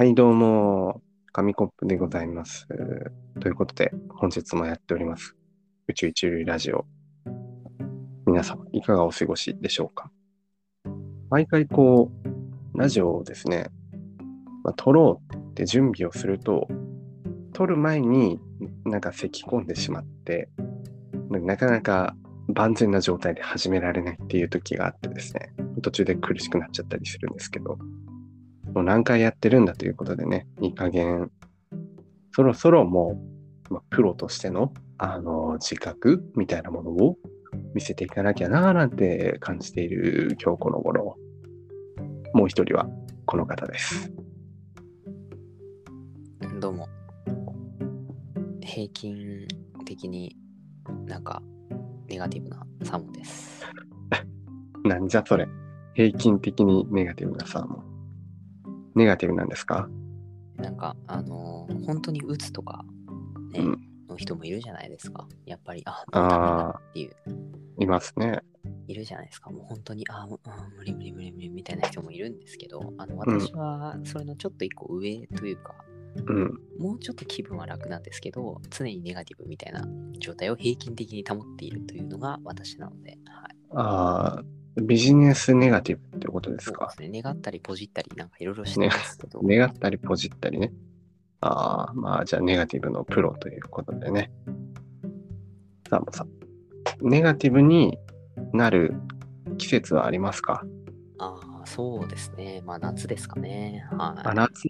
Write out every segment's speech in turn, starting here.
はい、どうも、紙コップでございます。ということで、本日もやっております。宇宙一塁ラジオ。皆様、いかがお過ごしでしょうか？毎回こう、ラジオをですね、まあ、撮ろうって準備をすると、撮る前になんか咳き込んでしまって、なかなか万全な状態で始められないっていう時があってですね、途中で苦しくなっちゃったりするんですけど、もう何回やってるんだということでね、いい加減、そろそろもう、まあ、プロとしての、あの、自覚みたいなものを見せていかなきゃなーなんて感じている今日この頃。もう一人はこの方です。どうも。平均的になんかネガティブなサーモンです。なんじゃそれ。平均的にネガティブなサーモン。ネガティブなんですか？なんかあのー本当に打つとかね、うんの人もいるじゃないですか。やっぱり、あ、あっていう、いますね。いるじゃないですか。もう本当に、あ、あ無理無理無理無理みたいな人もいるんですけど、あの私はそれのちょっと一個上というか、うん。もうちょっと気分は楽なんですけど、常にネガティブみたいな状態を平均的に保っているというのが私なので、はい。ああ、ビジネスネガティブってことですか？そうですね。願ったりポジったりなんかいろいろしてますけど、願ったりポジったりね。ああ、まあじゃあネガティブのプロということでね。さあもうさん、ネガティブになる季節はありますか？ああ、そうですね。まあ夏ですかね。はい。あ、夏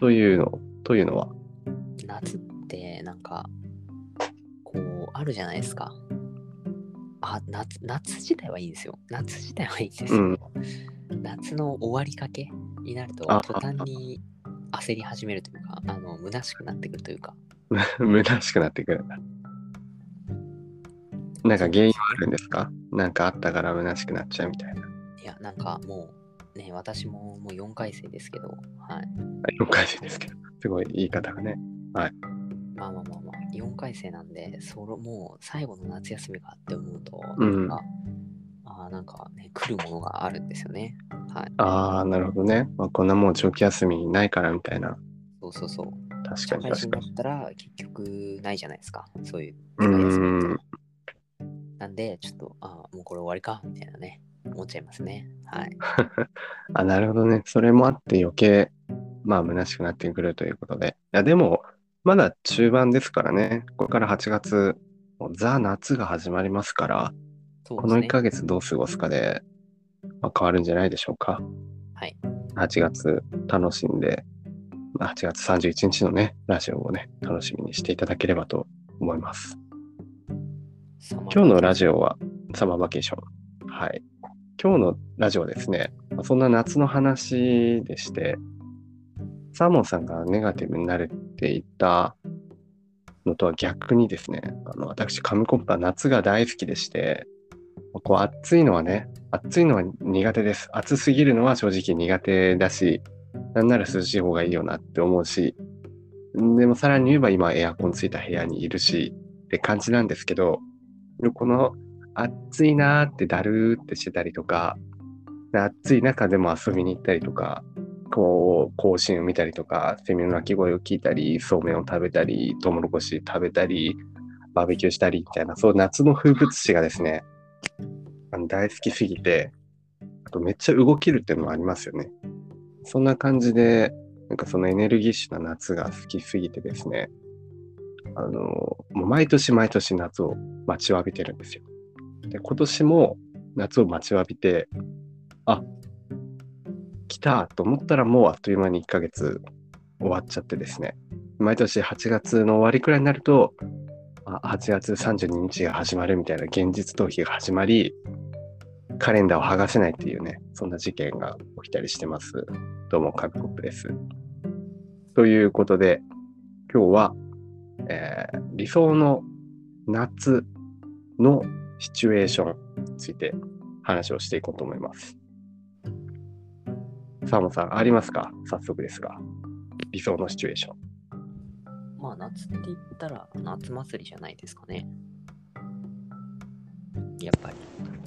というの、というのは？夏ってなんか、こう、あるじゃないですか。あ、夏、夏自体はいいんですよ。夏自体はいいんですけど、うん夏の終わりかけになるとあ途端に焦り始めるというか、あの、虚しくなってくるというか。虚しくなってくる。なんか原因はあるんですか？なんかあったから虚しくなっちゃうみたいな。いや、なんかもう、ね、私ももう4回生ですけど、はい。4回生ですけど、すごい言い方がね。まあまあまあまあ、4回生なんで、そのもう最後の夏休みかって思うと、うんなんか、あーなんかね、来るものがあるんですよね。はい。ああ、なるほどね。まあ、こんなもう長期休みないからみたいな。そうそうそう。確か社会人だに確かに。ったら結局ないじゃないですか。そういうう長い休みってーん。なんで、ちょっと、あーもうこれ終わりか、みたいなね、思っちゃいますね。はい。あ、なるほどね。それもあって余計、まあ、虚しくなってくるということで。いや、でも、まだ中盤ですからね。これから8月、もうザ・夏が始まりますから、このそうですね1。ヶ月どう過ごすかで、まあ、変わるんじゃないでしょうか。はい。8月楽しんで、まあ、8月31日のね、ラジオをね、楽しみにしていただければと思います。今日のラジオはサマーバケーション。はい。今日のラジオはですね、まあそんな夏の話でして、サーモンさんがネガティブになるって言ったのとは逆にですね、あの私、紙コップは夏が大好きでして、こう暑いのはね、暑いのは苦手です。暑すぎるのは正直苦手だし、なんなら涼しい方がいいよなって思うし、でもさらに言えば今エアコンついた部屋にいるしって感じなんですけど、この暑いなーってだるーってしてたりとか、暑い中でも遊びに行ったりとか、こう、甲子園を見たりとか、セミの鳴き声を聞いたり、そうめんを食べたり、トウモロコシ食べたり、バーベキューしたりみたいな、そう夏の風物詩がですね、あの大好きすぎて、あとめっちゃ動けるっていうのもありますよね。そんな感じで、なんかそのエネルギッシュな夏が好きすぎてですね、あの、もう毎年毎年夏を待ちわびてるんですよ。で、今年も夏を待ちわびて、あ、来たと思ったらもうあっという間に1ヶ月終わっちゃってですね。毎年8月の終わりくらいになると、あ8月32日が始まるみたいな現実逃避が始まり、カレンダーを剥がせないっていうね、そんな事件が起きたりしてます。どうも、カビコップです。ということで、今日は、えー理想の夏のシチュエーションについて話をしていこうと思います。サーモンさん、ありますか？早速ですが。理想のシチュエーション。まあ夏って言ったら夏祭りじゃないですかね。やっぱり。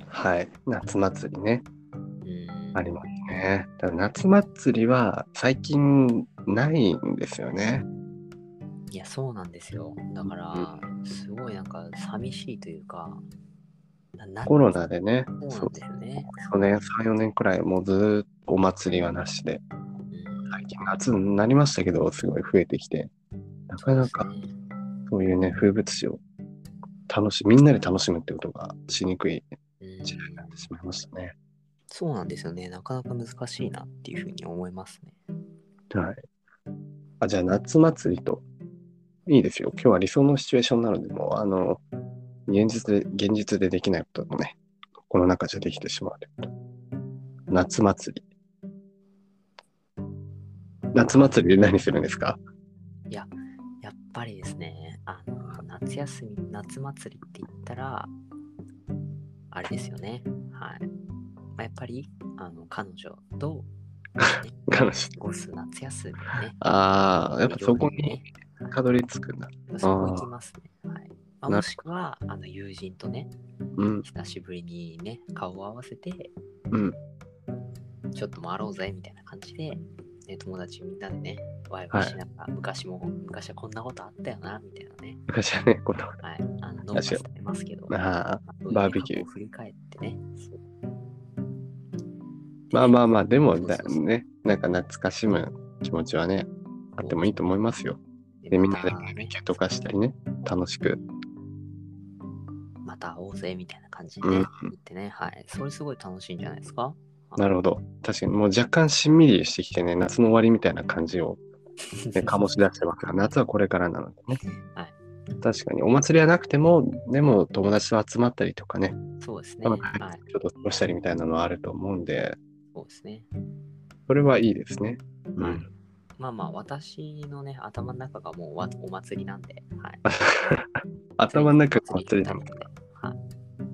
はい。夏祭りね。うーん。ありますね。だから夏祭りは最近ないんですよね。いや、そうなんですよ。だから、すごいなんか寂しいというか、コロナでね、そうなんですよね。4年、3、4年くらいもうずーっとお祭りはなしで、うん最近夏になりましたけど、すごい増えてきて、なかなかそういうね、風物詩を楽しみんなで楽しむってことがしにくいうん時代になってしまいましたね。そうなんですよね。なかなか難しいなっていうふうに思いますね。はい。あ、じゃあ夏祭りと、いいですよ。今日は理想のシチュエーションなので、もう、あの、現実で、現実でできないこともね、この中じゃできてしまうということ。夏祭り。夏祭りで何するんですか？やっぱりですね、あの、夏休み、夏祭りって言ったら、あれですよね。はい。まあ、やっぱり、あの、彼女と、ね 彼女過ごす夏休みね。ああ、やっぱそこにね、たどり着くんだ。そこ行きますね。はい。まあ、なもしくは、あの、友人とね、うん、久しぶりにね、顔を合わせて、うん。ちょっと回ろうぜみたいな感じで、ね、友達みんなでね、ワイワイしながら、昔も、昔はこんなことあったよな、みたいなね。昔はね、この、はい。あの、ノーマスってますけど、あバーベキュー振り返ってね。まあまあまあ、でもだね、なんか懐かしむ気持ちはね、あってもいいと思いますよ。で、みんなでまたねバーベキューとかしたりね、楽しく。また会おうぜみたいな感じでうんね、言ってね、はい。それすごい楽しいんじゃないですか？なるほど。確かにもう若干しんみりしてきてね、夏の終わりみたいな感じを、ね、醸し出してますが、夏はこれからなのでね。はい確かにお祭りはなくても、でも友達と集まったりとかね、そうですね。まはい。あちょっと過ごしたりみたいなのはあると思うんで、そうですね。それはいいですね。うはいん。まあまあ、私のね、頭の中がもうわお祭りなんで、はい。頭の中が祭祭りなのりなので、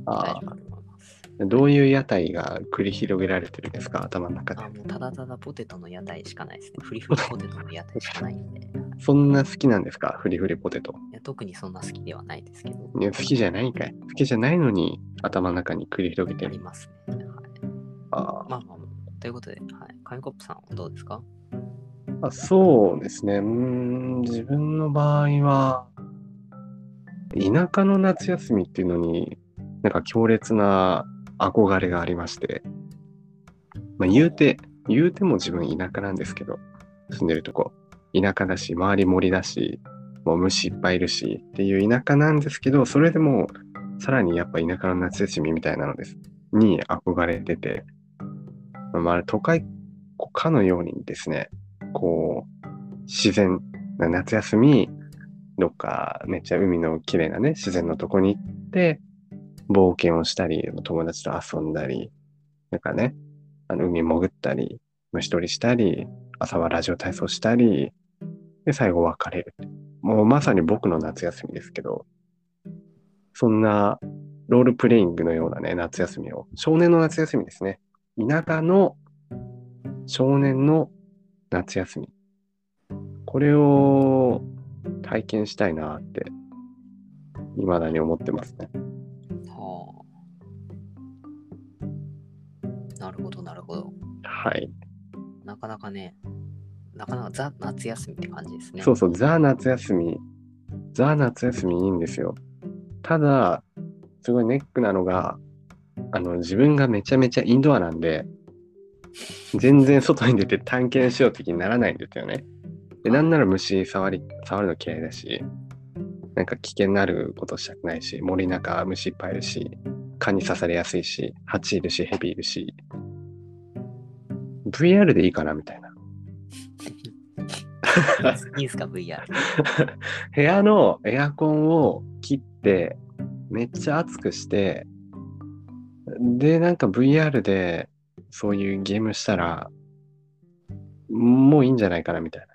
大丈夫だと思います。あ、どういう屋台が繰り広げられてるんですか、頭の中であ、。もうただただポテトの屋台しかないですね。フリフリポテトの屋台しかないんで、い そんな好きなんですか、フリフリポテト。や特にそんな好きではないですけど、いや好きじゃないんかい。好きじゃないのに頭の中に繰り広げてる。ありますね。はい。あまあまあまあ、ということで、はい。紙コップさんはどうですか？あそうですね。うーん、自分の場合は、田舎の夏休みっていうのに、なんか強烈な憧れがありまして、まあ、言うて、言うても自分田舎なんですけど、住んでるとこ、田舎だし、周り森だし、もう虫いっぱいいるしっていう田舎なんですけど、それでも、さらにやっぱ田舎の夏休みみたいなのです。に憧れてて、まあ、都会かのようにですね、こう、自然な夏休み、どっかめっちゃ海の綺麗なね、自然のとこに行って、冒険をしたり、友達と遊んだり、なんかね、あの海潜ったり、虫取りしたり、朝はラジオ体操したり、で、最後別れる。もうまさに僕の夏休みですけど、そんなロールプレイングのようなね、夏休みを、少年の夏休みですね。田舎の少年の夏休み。これを体験したいなって、未だに思ってますね。なるほど、なるほど。はい。なかなかね、なかなかザ夏休みって感じですね。そうそう、ザ夏休み。ザ夏休みいいんですよ。ただ、すごいネックなのが、あの、自分がめちゃめちゃインドアなんで、全然外に出て探検しようって気にならないんですよね。で、なんなら虫触り、触るの嫌いだし、なんか危険なることしたくないし、森の中虫いっぱいいるし、蚊に刺されやすいし、蜂いるし、蛇いるし、VR でいいかなみたいな。いいですか、VR。部屋のエアコンを切って、めっちゃ暑くして、で、なんか VR でそういうゲームしたら、もういいんじゃないかなみたい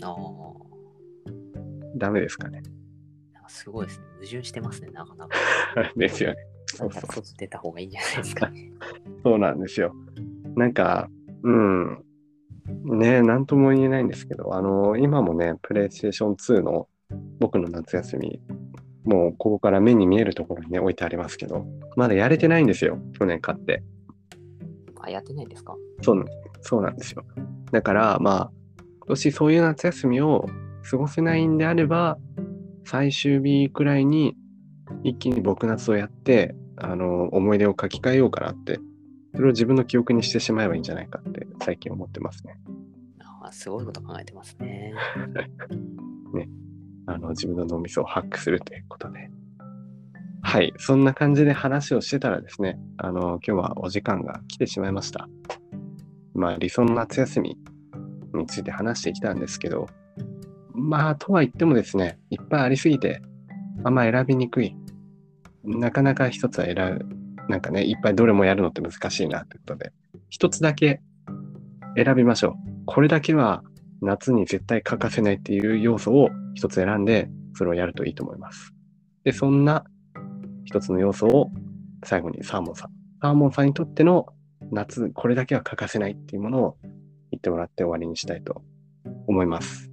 な。ああ、ダメですかね。なんかすごいですね。矛盾してますね、なかなか。ですよね。なんか外出た方がいいんじゃないですか。そうなんですよ。なんか、うん。ねなんとも言えないんですけど、あの、今もね、プレイステーション2の僕の夏休み、もうここから目に見えるところにね、置いてありますけど、まだやれてないんですよ。去年買って。あ、やってないんですか？そうそうなんですよ。だから、まあ、今年そういう夏休みを過ごせないんであれば、最終日くらいに一気に僕夏をやって、あの、思い出を書き換えようかなって、それを自分の記憶にしてしまえばいいんじゃないかって最近思ってますね。あすごいこと考えてます ね。あの、自分の脳みそをハックするということで。はい。そんな感じで話をしてたらですね、あの、今日はお時間が来てしまいました。まあ、理想の夏休みについて話してきたんですけど、まあ、とは言ってもですね、いっぱいありすぎて、あんま選びにくい。なかなか一つは選ぶ、なんかね、いっぱいどれもやるのって難しいなということで、一つだけ選びましょう。これだけは夏に絶対欠かせないっていう要素を一つ選んで、それをやるといいと思います。で、そんな一つの要素を最後にサーモンさん。サーモンさんにとっての夏、これだけは欠かせないっていうものを言ってもらって終わりにしたいと思います。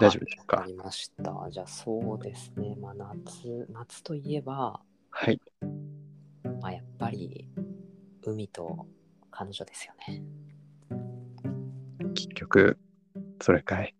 大丈夫でしょうか？わかりました。じゃあそうですね。まあ夏、夏といえば、はい。まあやっぱり海と彼女ですよね。結局、それかい。